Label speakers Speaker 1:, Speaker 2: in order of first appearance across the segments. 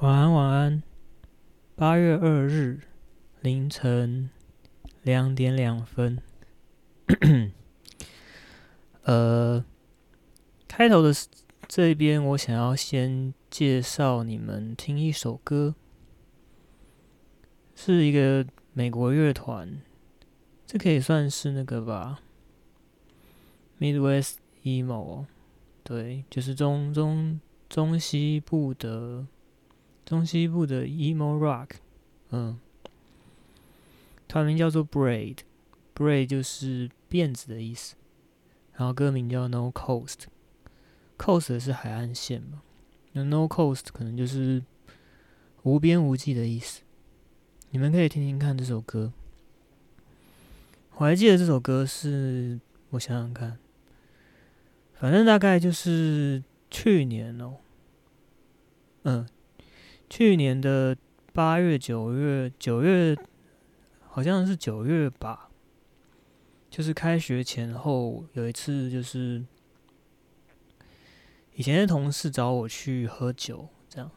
Speaker 1: 晚安，晚安。八月二日凌晨两点两分。呃，开头的这边，我想要先介绍你们听一首歌，是一个美国乐团，这可以算是那个吧，Midwest Emo，对，就是中中中西部的。中西部的 emo rock，嗯，团名叫做 Braid，Braid 就是辫子的意思，然后歌名叫 No Coast，Coast 是海岸线嘛，那 No Coast 可能就是无边无际的意思。你们可以听听看这首歌，我还记得这首歌是，我想想看，反正大概就是去年哦，嗯。去年的八月、九月、九月，好像是九月吧，就是开学前后有一次，就是以前的同事找我去喝酒，这样。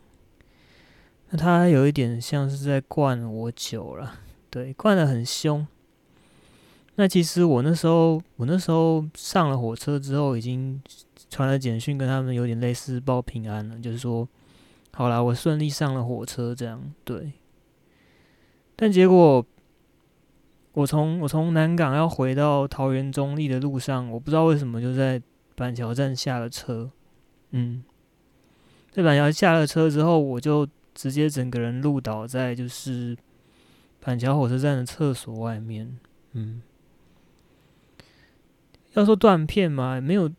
Speaker 1: 那他有一点像是在灌我酒了，对，灌得很凶。那其实我那时候，我那时候上了火车之后，已经传了简讯跟他们有点类似报平安了，就是说。好啦，我顺利上了火车，这样对。但结果，我从我从南港要回到桃园中立的路上，我不知道为什么就在板桥站下了车。嗯，在板桥下了车之后，我就直接整个人路倒在就是板桥火车站的厕所外面。嗯，要说断片嘛，没有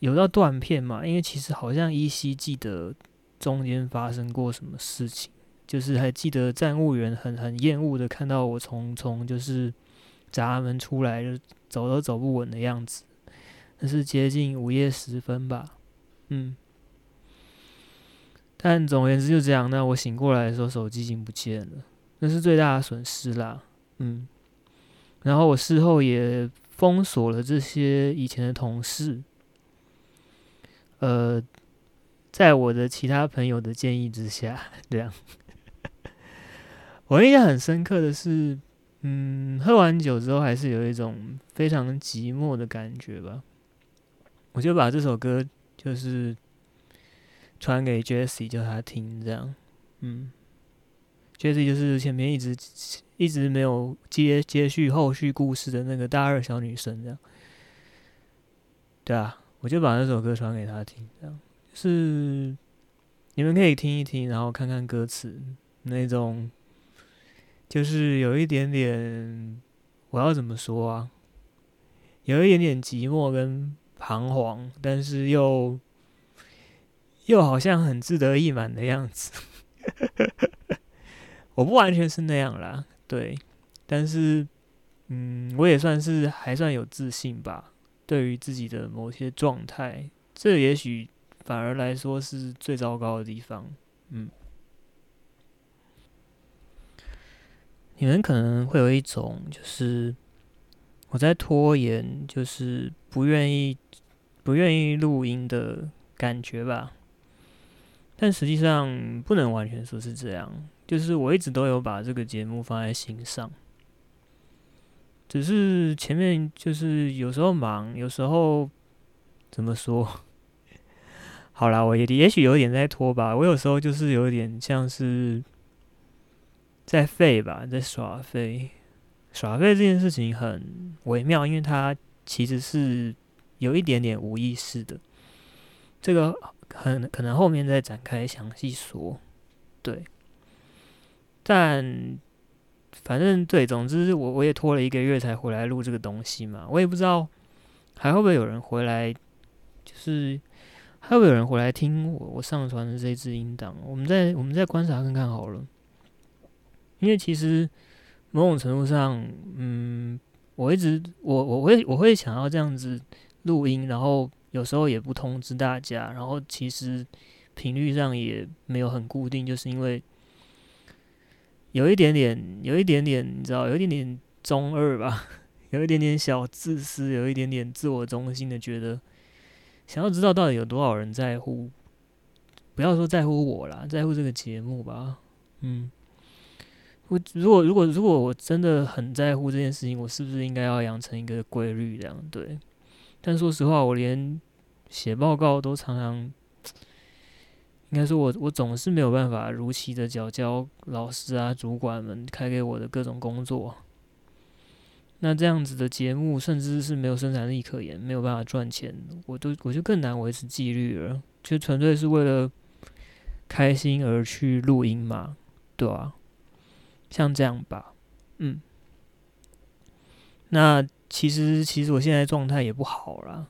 Speaker 1: 有到断片嘛，因为其实好像依稀记得。中间发生过什么事情？就是还记得站务员很很厌恶的看到我从从就是闸门出来，就走都走不稳的样子。那是接近午夜时分吧，嗯。但总而言之就这样。那我醒过来的时候，手机已经不见了，那是最大的损失啦，嗯。然后我事后也封锁了这些以前的同事，呃。在我的其他朋友的建议之下，这样，我印象很深刻的是，嗯，喝完酒之后还是有一种非常寂寞的感觉吧。我就把这首歌就是传给 Jessie，叫他听，这样，嗯，Jessie 就是前面一直一直没有接接续后续故事的那个大二小女生，这样，对啊，我就把那首歌传给他听，这样。是，你们可以听一听，然后看看歌词，那种就是有一点点，我要怎么说啊？有一点点寂寞跟彷徨，但是又又好像很志得意满的样子。我不完全是那样啦，对，但是嗯，我也算是还算有自信吧，对于自己的某些状态，这也许。反而来说是最糟糕的地方，嗯。你们可能会有一种就是我在拖延，就是不愿意不愿意录音的感觉吧。但实际上不能完全说是这样，就是我一直都有把这个节目放在心上，只是前面就是有时候忙，有时候怎么说？好啦，我也也许有点在拖吧。我有时候就是有点像是在废吧，在耍废。耍废这件事情很微妙，因为它其实是有一点点无意识的。这个很可能后面再展开详细说。对，但反正对，总之我我也拖了一个月才回来录这个东西嘛。我也不知道还会不会有人回来，就是。还会有人回来听我我上传的这支音档？我们再我们再观察看看好了。因为其实某种程度上，嗯，我一直我我会我会想要这样子录音，然后有时候也不通知大家，然后其实频率上也没有很固定，就是因为有一点点有一点点你知道，有一点点中二吧，有一点点小自私，有一点点自我中心的觉得。想要知道到底有多少人在乎不要说在乎我啦，在乎这个节目吧。嗯，我如果如果如果我真的很在乎这件事情，我是不是应该要养成一个规律这样？对。但说实话，我连写报告都常常，应该说我我总是没有办法如期的缴交老师啊、主管们开给我的各种工作。那这样子的节目，甚至是没有生产力可言，没有办法赚钱，我都我就更难维持纪律了。就纯粹是为了开心而去录音嘛，对啊，像这样吧，嗯。那其实其实我现在状态也不好啦。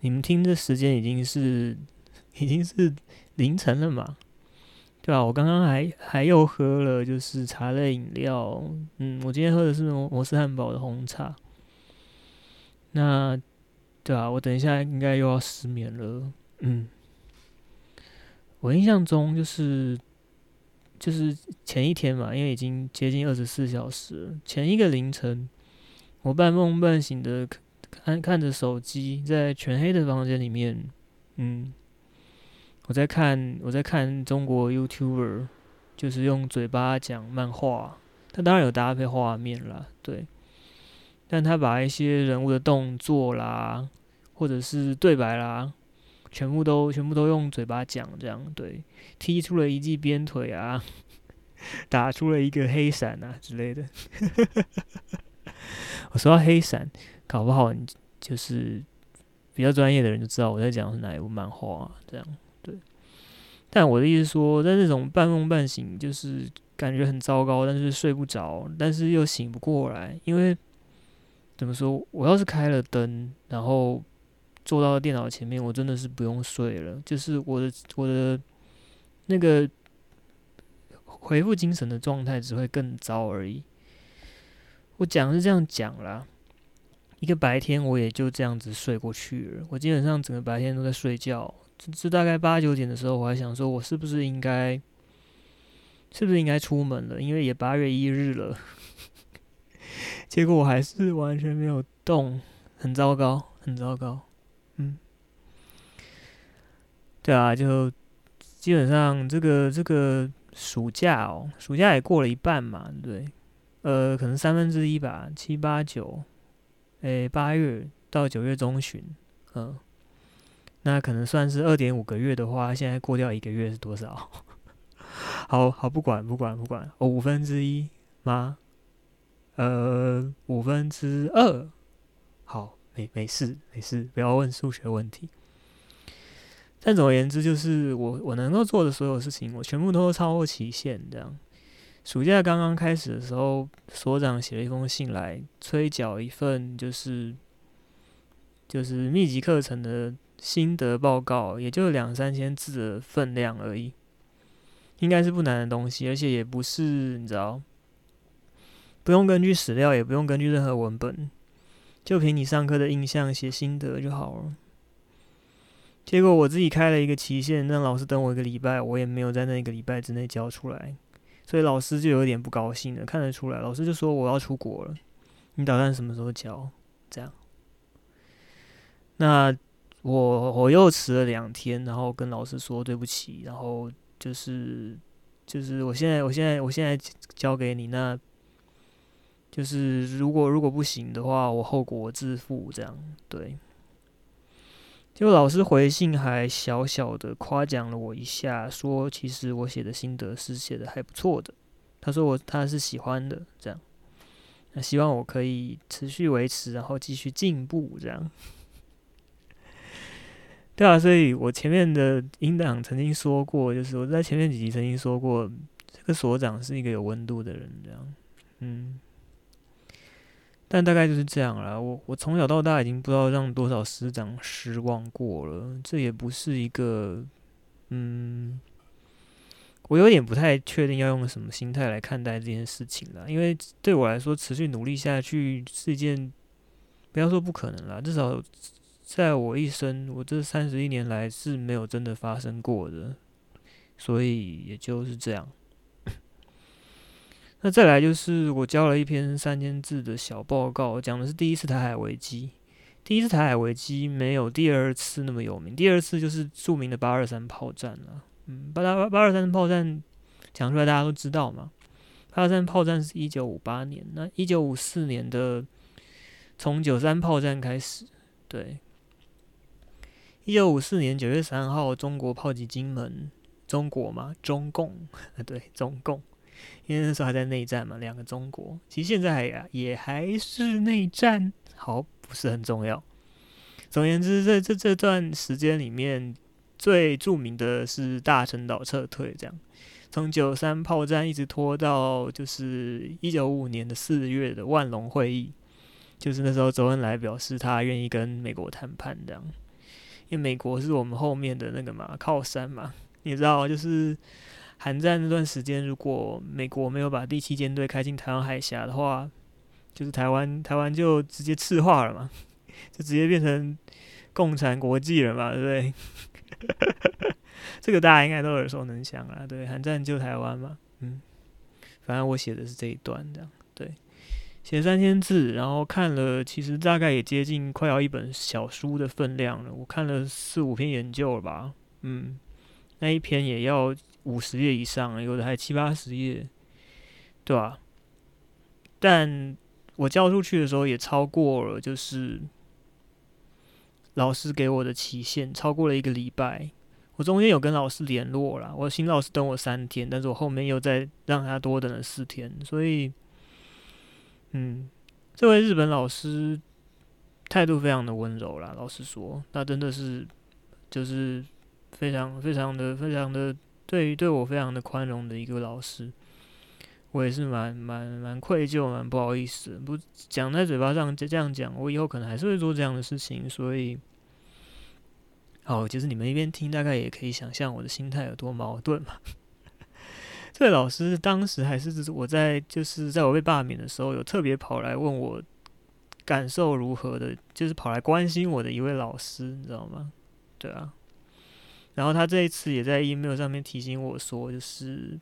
Speaker 1: 你们听这时间已经是已经是凌晨了嘛？对啊，我刚刚还还又喝了，就是茶类饮料。嗯，我今天喝的是摩摩斯汉堡的红茶。那，对啊，我等一下应该又要失眠了。嗯，我印象中就是就是前一天嘛，因为已经接近二十四小时了。前一个凌晨，我半梦半醒的看看着手机，在全黑的房间里面，嗯。我在看，我在看中国 YouTuber，就是用嘴巴讲漫画，他当然有搭配画面啦，对。但他把一些人物的动作啦，或者是对白啦，全部都全部都用嘴巴讲，这样对。踢出了一记鞭腿啊，打出了一个黑闪啊之类的。我说到黑闪，搞不好你就是比较专业的人就知道我在讲是哪一部漫画啊，这样。但我的意思说，在那种半梦半醒，就是感觉很糟糕，但是睡不着，但是又醒不过来，因为怎么说，我要是开了灯，然后坐到电脑前面，我真的是不用睡了，就是我的我的那个恢复精神的状态只会更糟而已。我讲是这样讲啦，一个白天我也就这样子睡过去了，我基本上整个白天都在睡觉。这大概八九点的时候，我还想说，我是不是应该，是不是应该出门了？因为也八月一日了。结果我还是完全没有动，很糟糕，很糟糕。嗯，对啊，就基本上这个这个暑假哦，暑假也过了一半嘛，对，呃，可能三分之一吧，七八九，诶，八月到九月中旬，嗯。那可能算是二点五个月的话，现在过掉一个月是多少？好好不管不管不管，哦，五分之一吗？呃，五分之二。好，没没事没事，不要问数学问题。但总而言之，就是我我能够做的所有事情，我全部都超过期限。这样，暑假刚刚开始的时候，所长写了一封信来催缴一份，就是就是密集课程的。心得报告也就两三千字的分量而已，应该是不难的东西，而且也不是你知道，不用根据史料，也不用根据任何文本，就凭你上课的印象写心得就好了。结果我自己开了一个期限，让老师等我一个礼拜，我也没有在那一个礼拜之内交出来，所以老师就有点不高兴了，看得出来，老师就说我要出国了，你打算什么时候交？这样，那。我我又迟了两天，然后跟老师说对不起，然后就是就是我现在我现在我现在交给你，那就是如果如果不行的话，我后果自负，这样对。就老师回信还小小的夸奖了我一下，说其实我写的心得是写的还不错的，他说我他是喜欢的，这样，那希望我可以持续维持，然后继续进步，这样。对啊，所以我前面的音档曾经说过，就是我在前面几集曾经说过，这个所长是一个有温度的人，这样，嗯，但大概就是这样啦。我我从小到大已经不知道让多少师长失望过了，这也不是一个，嗯，我有点不太确定要用什么心态来看待这件事情啦。因为对我来说，持续努力下去是一件，不要说不可能啦，至少。在我一生，我这三十一年来是没有真的发生过的，所以也就是这样。那再来就是我交了一篇三千字的小报告，讲的是第一次台海危机。第一次台海危机没有第二次那么有名，第二次就是著名的八二三炮战了。嗯，八八八二三炮战讲出来大家都知道嘛。八二三炮战是一九五八年，那一九五四年的从九三炮战开始，对。一九五四年九月三号，中国炮击金门，中国嘛，中共啊，对，中共，因为那时候还在内战嘛，两个中国，其实现在呀也还是内战，好，不是很重要。总而言之，在这这段时间里面，最著名的是大陈岛撤退，这样，从九三炮战一直拖到就是一九五五年的四月的万隆会议，就是那时候周恩来表示他愿意跟美国谈判这样。因为美国是我们后面的那个嘛靠山嘛，你知道，就是韩战那段时间，如果美国没有把第七舰队开进台湾海峡的话，就是台湾台湾就直接赤化了嘛，就直接变成共产国际了嘛，对不对？这个大家应该都耳熟能详啊，对，韩战救台湾嘛，嗯，反正我写的是这一段这样，写三千字，然后看了，其实大概也接近快要一本小书的分量了。我看了四五篇研究了吧，嗯，那一篇也要五十页以上，有的还七八十页，对吧、但我交出去的时候也超过了，就是老师给我的期限，超过了一个礼拜。我中间有跟老师联络了，我新老师等我三天，但是我后面又再让他多等了四天，所以。嗯，这位日本老师态度非常的温柔啦。老实说，他真的是就是非常非常的非常的对于对我非常的宽容的一个老师。我也是蛮蛮蛮愧疚，蛮不好意思，不讲在嘴巴上就这样讲，我以后可能还是会做这样的事情。所以，好，其实你们一边听，大概也可以想象我的心态有多矛盾嘛。这位老师当时还是我在，就是在我被罢免的时候，有特别跑来问我感受如何的，就是跑来关心我的一位老师，你知道吗？对啊。然后他这一次也在 email 上面提醒我说，就是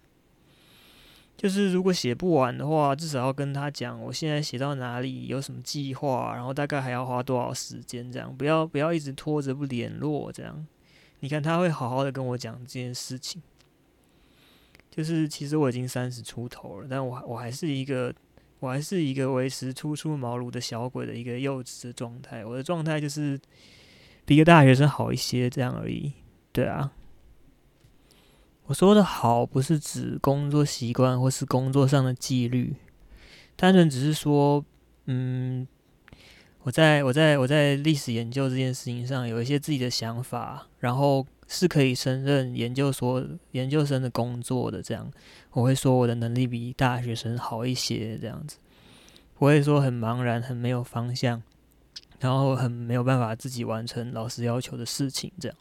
Speaker 1: 就是如果写不完的话，至少要跟他讲我现在写到哪里，有什么计划，然后大概还要花多少时间，这样不要不要一直拖着不联络，这样。你看他会好好的跟我讲这件事情。就是其实我已经三十出头了，但我我还是一个我还是一个维持初出茅庐的小鬼的一个幼稚的状态。我的状态就是比一个大学生好一些，这样而已。对啊，我说的好不是指工作习惯或是工作上的纪律，单纯只是说，嗯，我在我在我在历史研究这件事情上有一些自己的想法，然后。是可以胜任研究所研究生的工作的，这样我会说我的能力比大学生好一些，这样子不会说很茫然、很没有方向，然后很没有办法自己完成老师要求的事情。这样，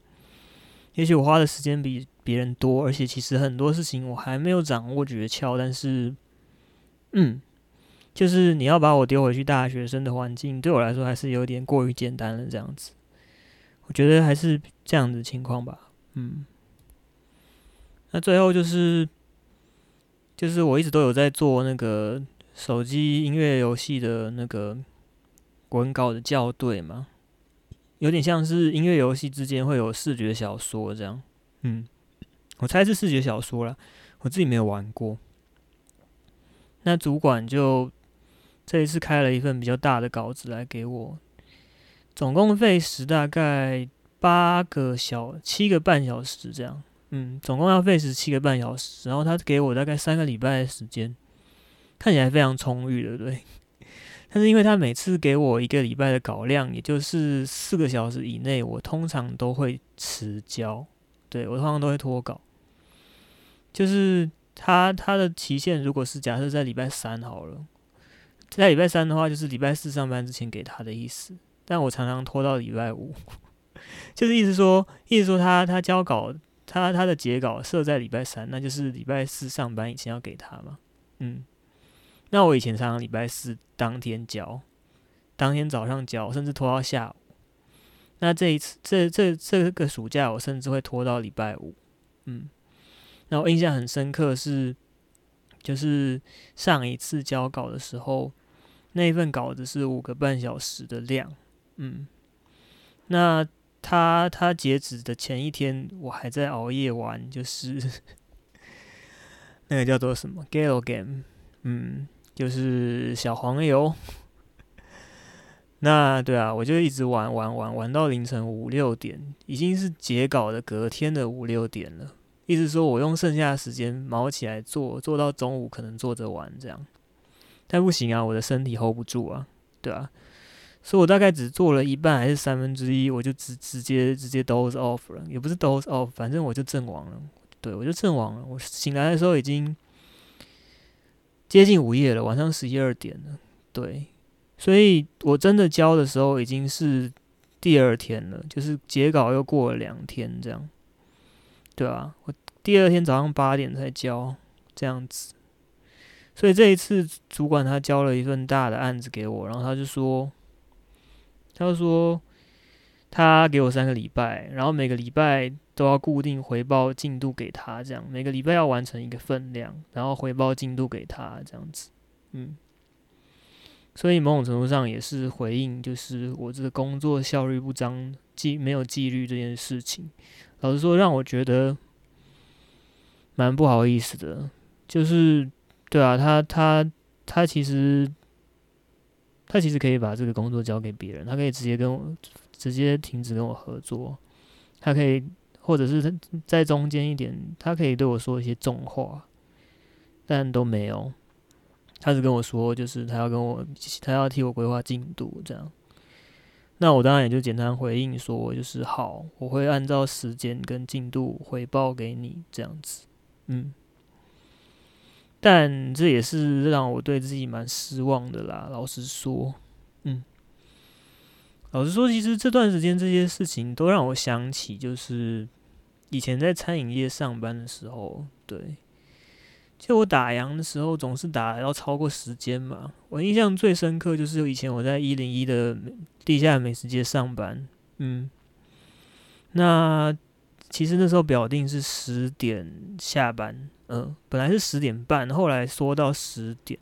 Speaker 1: 也许我花的时间比别人多，而且其实很多事情我还没有掌握诀窍，但是，嗯，就是你要把我丢回去大学生的环境，对我来说还是有点过于简单了，这样子。我觉得还是这样的情况吧，嗯。那最后就是，就是我一直都有在做那个手机音乐游戏的那个文稿的校对嘛，有点像是音乐游戏之间会有视觉小说这样，嗯。我猜是视觉小说啦，我自己没有玩过。那主管就这一次开了一份比较大的稿子来给我。总共费时大概八个小七个半小时这样，嗯，总共要费时七个半小时，然后他给我大概三个礼拜的时间，看起来非常充裕，对不对？但是因为他每次给我一个礼拜的稿量，也就是四个小时以内，我通常都会迟交，对，我通常都会拖稿。就是他他的期限如果是假设在礼拜三好了，在礼拜三的话，就是礼拜四上班之前给他的意思。但我常常拖到礼拜五，就是意思说，意思说他他交稿，他他的截稿设在礼拜三，那就是礼拜四上班以前要给他嘛。嗯，那我以前常常礼拜四当天交，当天早上交，甚至拖到下午。那这一次，这这这个暑假，我甚至会拖到礼拜五。嗯，那我印象很深刻是，就是上一次交稿的时候，那一份稿子是五个半小时的量。嗯，那他他截止的前一天，我还在熬夜玩，就是那个叫做什么 Galgame，嗯，就是小黄油。那对啊，我就一直玩玩玩玩到凌晨五六点，已经是截稿的隔天的五六点了。意思说我用剩下的时间卯起来做，做到中午可能做着玩这样，但不行啊，我的身体 hold 不住啊，对啊。所以我大概只做了一半还是三分之一，我就直直接直接 doze off 了，也不是 doze off，反正我就阵亡了。对，我就阵亡了。我醒来的时候已经接近午夜了，晚上十一二点了。对，所以我真的交的时候已经是第二天了，就是截稿又过了两天这样。对啊，我第二天早上八点才交这样子。所以这一次主管他交了一份大的案子给我，然后他就说。他说，他给我三个礼拜，然后每个礼拜都要固定回报进度给他，这样每个礼拜要完成一个分量，然后回报进度给他，这样子，嗯，所以某种程度上也是回应，就是我这个工作效率不彰、纪没有纪律这件事情，老实说让我觉得蛮不好意思的，就是对啊，他他他其实。他其实可以把这个工作交给别人，他可以直接跟我直接停止跟我合作，他可以或者是他在中间一点，他可以对我说一些重话，但都没有。他只跟我说，就是他要跟我，他要替我规划进度这样。那我当然也就简单回应说，就是好，我会按照时间跟进度回报给你这样子，嗯。但这也是让我对自己蛮失望的啦。老实说，嗯，老实说，其实这段时间这些事情都让我想起，就是以前在餐饮业上班的时候，对，就我打烊的时候总是打要超过时间嘛。我印象最深刻就是以前我在一零一的地下美食街上班，嗯，那。其实那时候表定是十点下班，嗯，本来是十点半，后来缩到十点。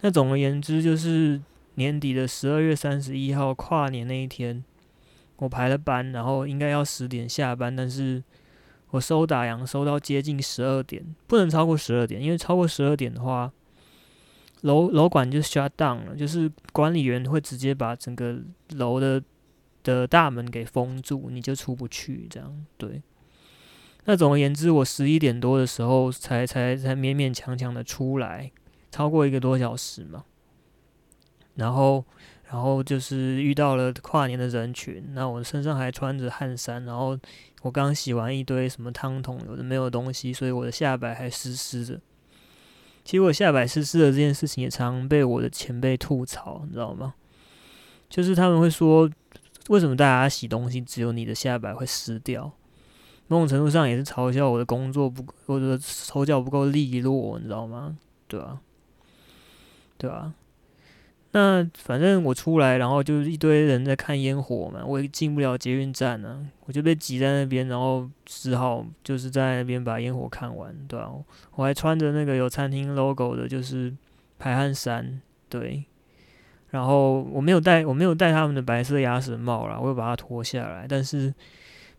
Speaker 1: 那总而言之，就是年底的十二月三十一号跨年那一天，我排了班，然后应该要十点下班，但是我收打烊收到接近十二点，不能超过十二点，因为超过十二点的话，楼楼管就 shut down 了，就是管理员会直接把整个楼的。的大门给封住，你就出不去，这样对。那总而言之，我十一点多的时候才才才勉勉强强的出来，超过一个多小时嘛。然后，然后就是遇到了跨年的人群，那我身上还穿着汗衫，然后我刚洗完一堆什么汤桶，有的没有东西，所以我的下摆还湿湿的。其实我下摆湿湿的这件事情也常被我的前辈吐槽，你知道吗？就是他们会说。为什么大家洗东西只有你的下摆会湿掉？某种程度上也是嘲笑我的工作不，我的手脚不够利落，你知道吗？对啊，对啊。那反正我出来，然后就是一堆人在看烟火嘛，我也进不了捷运站呢、我就被挤在那边，然后只好就是在那边把烟火看完，对啊，我还穿着那个有餐厅 logo 的，就是排汗衫，对。然后我没有戴，我没有戴他们的白色鸭舌帽啦，我又把它脱下来。但是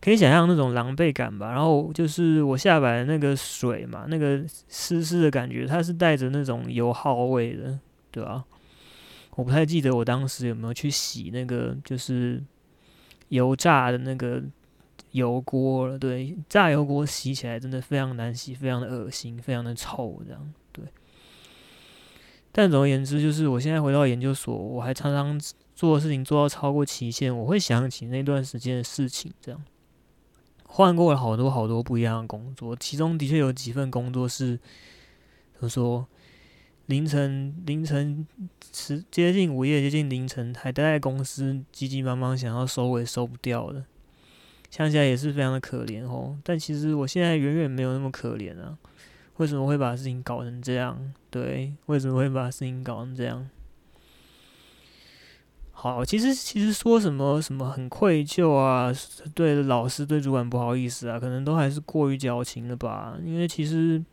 Speaker 1: 可以想象那种狼狈感吧。然后就是我下摆的那个水嘛，那个湿湿的感觉，它是带着那种油耗味的，对吧？我不太记得我当时有没有去洗那个，就是油炸的那个油锅了。对，炸油锅洗起来真的非常难洗，非常的恶心，非常的臭，这样对。但总而言之，就是我现在回到研究所，我还常常做事情做到超过期限，我会想起那段时间的事情。这样换过了好多好多不一样的工作，其中的确有几份工作是，怎么说，凌晨凌晨是接近午夜，接近凌晨还待在公司，急急忙忙想要收尾收不掉的，想起来也是非常的可怜哦。但其实我现在远远没有那么可怜啊。为什么会把事情搞成这样？对，为什么会把事情搞成这样？好，其实其实说什么什么很愧疚啊，对老师对主管不好意思啊，可能都还是过于矫情了吧。因为其实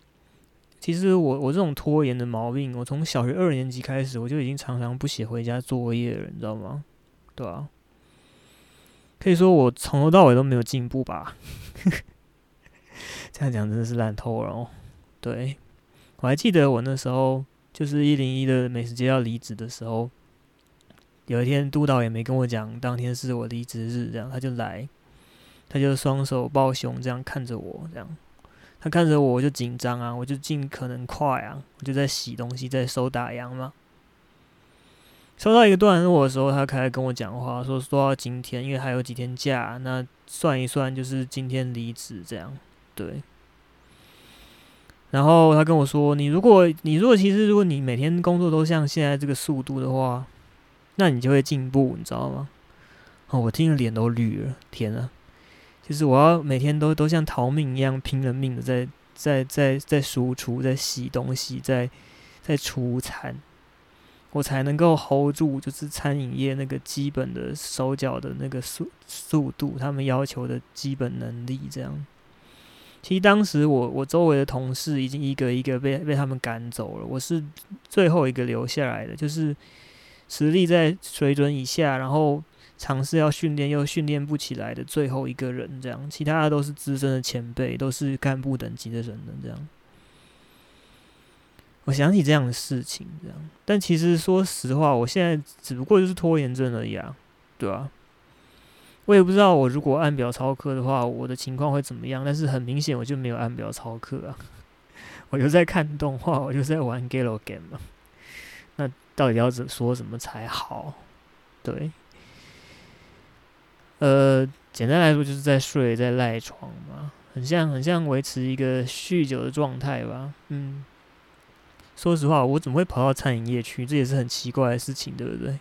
Speaker 1: 其实我我这种拖延的毛病，我从小学二年级开始，我就已经常常不写回家作业了，你知道吗？对啊。可以说我从头到尾都没有进步吧。这样讲真的是烂透了哦。对，我还记得我那时候就是一零一的美食街要离职的时候，有一天督导也没跟我讲，当天是我离职日，这样他就来，他就双手抱胸这样看着我，这样他看着我我就紧张啊，我就尽可能快啊，我就在洗东西，在收打烊嘛。收到一个段落的时候，他开始跟我讲话，说说到今天，因为还有几天假，那算一算就是今天离职这样，对。然后他跟我说：“你如果你如果其实如果你每天工作都像现在这个速度的话，那你就会进步，你知道吗？”哦，我听了脸都绿了，天啊！就是我要每天都都像逃命一样拼了命的在在在在输出，在洗东西，在在出餐。我才能够 hold 住，就是餐饮业那个基本的手脚的那个速速度，他们要求的基本能力这样。其实当时我我周围的同事已经一个一个被被他们赶走了，我是最后一个留下来的，就是实力在水准以下，然后尝试要训练又训练不起来的最后一个人这样。其他的都是资深的前辈，都是干部等级的人了这样。我想起这样的事情，这样，但其实说实话，我现在只不过就是拖延症而已啊，对吧？我也不知道我如果按表操课的话，我的情况会怎么样。但是很明显，我就没有按表操课啊，我就在看动画，我就在玩 Galo Game 嘛。那到底要怎说什么才好？对，呃，简单来说就是在睡，在赖床嘛，很像很像维持一个酗酒的状态吧，嗯。说实话，我怎么会跑到餐饮业去？这也是很奇怪的事情，对不对？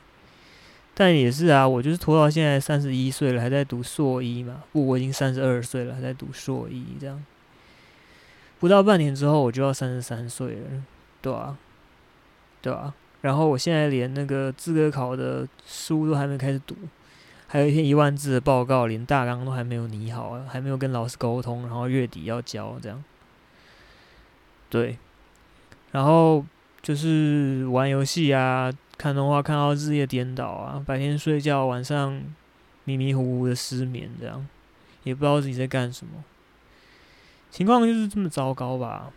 Speaker 1: 但也是啊，我就是拖到现在三十一岁了，还在读硕一嘛。不，我已经三十二岁了，还在读硕一，这样。不到半年之后，我就要三十三岁了，对啊，对啊。然后我现在连那个资格考的书都还没开始读，还有一篇一万字的报告，连大纲都还没有拟好，还没有跟老师沟通，然后月底要交，这样。对。然后就是玩游戏啊，看动画，看到日夜颠倒啊，白天睡觉，晚上迷迷糊糊的失眠，这样也不知道自己在干什么，情况就是这么糟糕吧。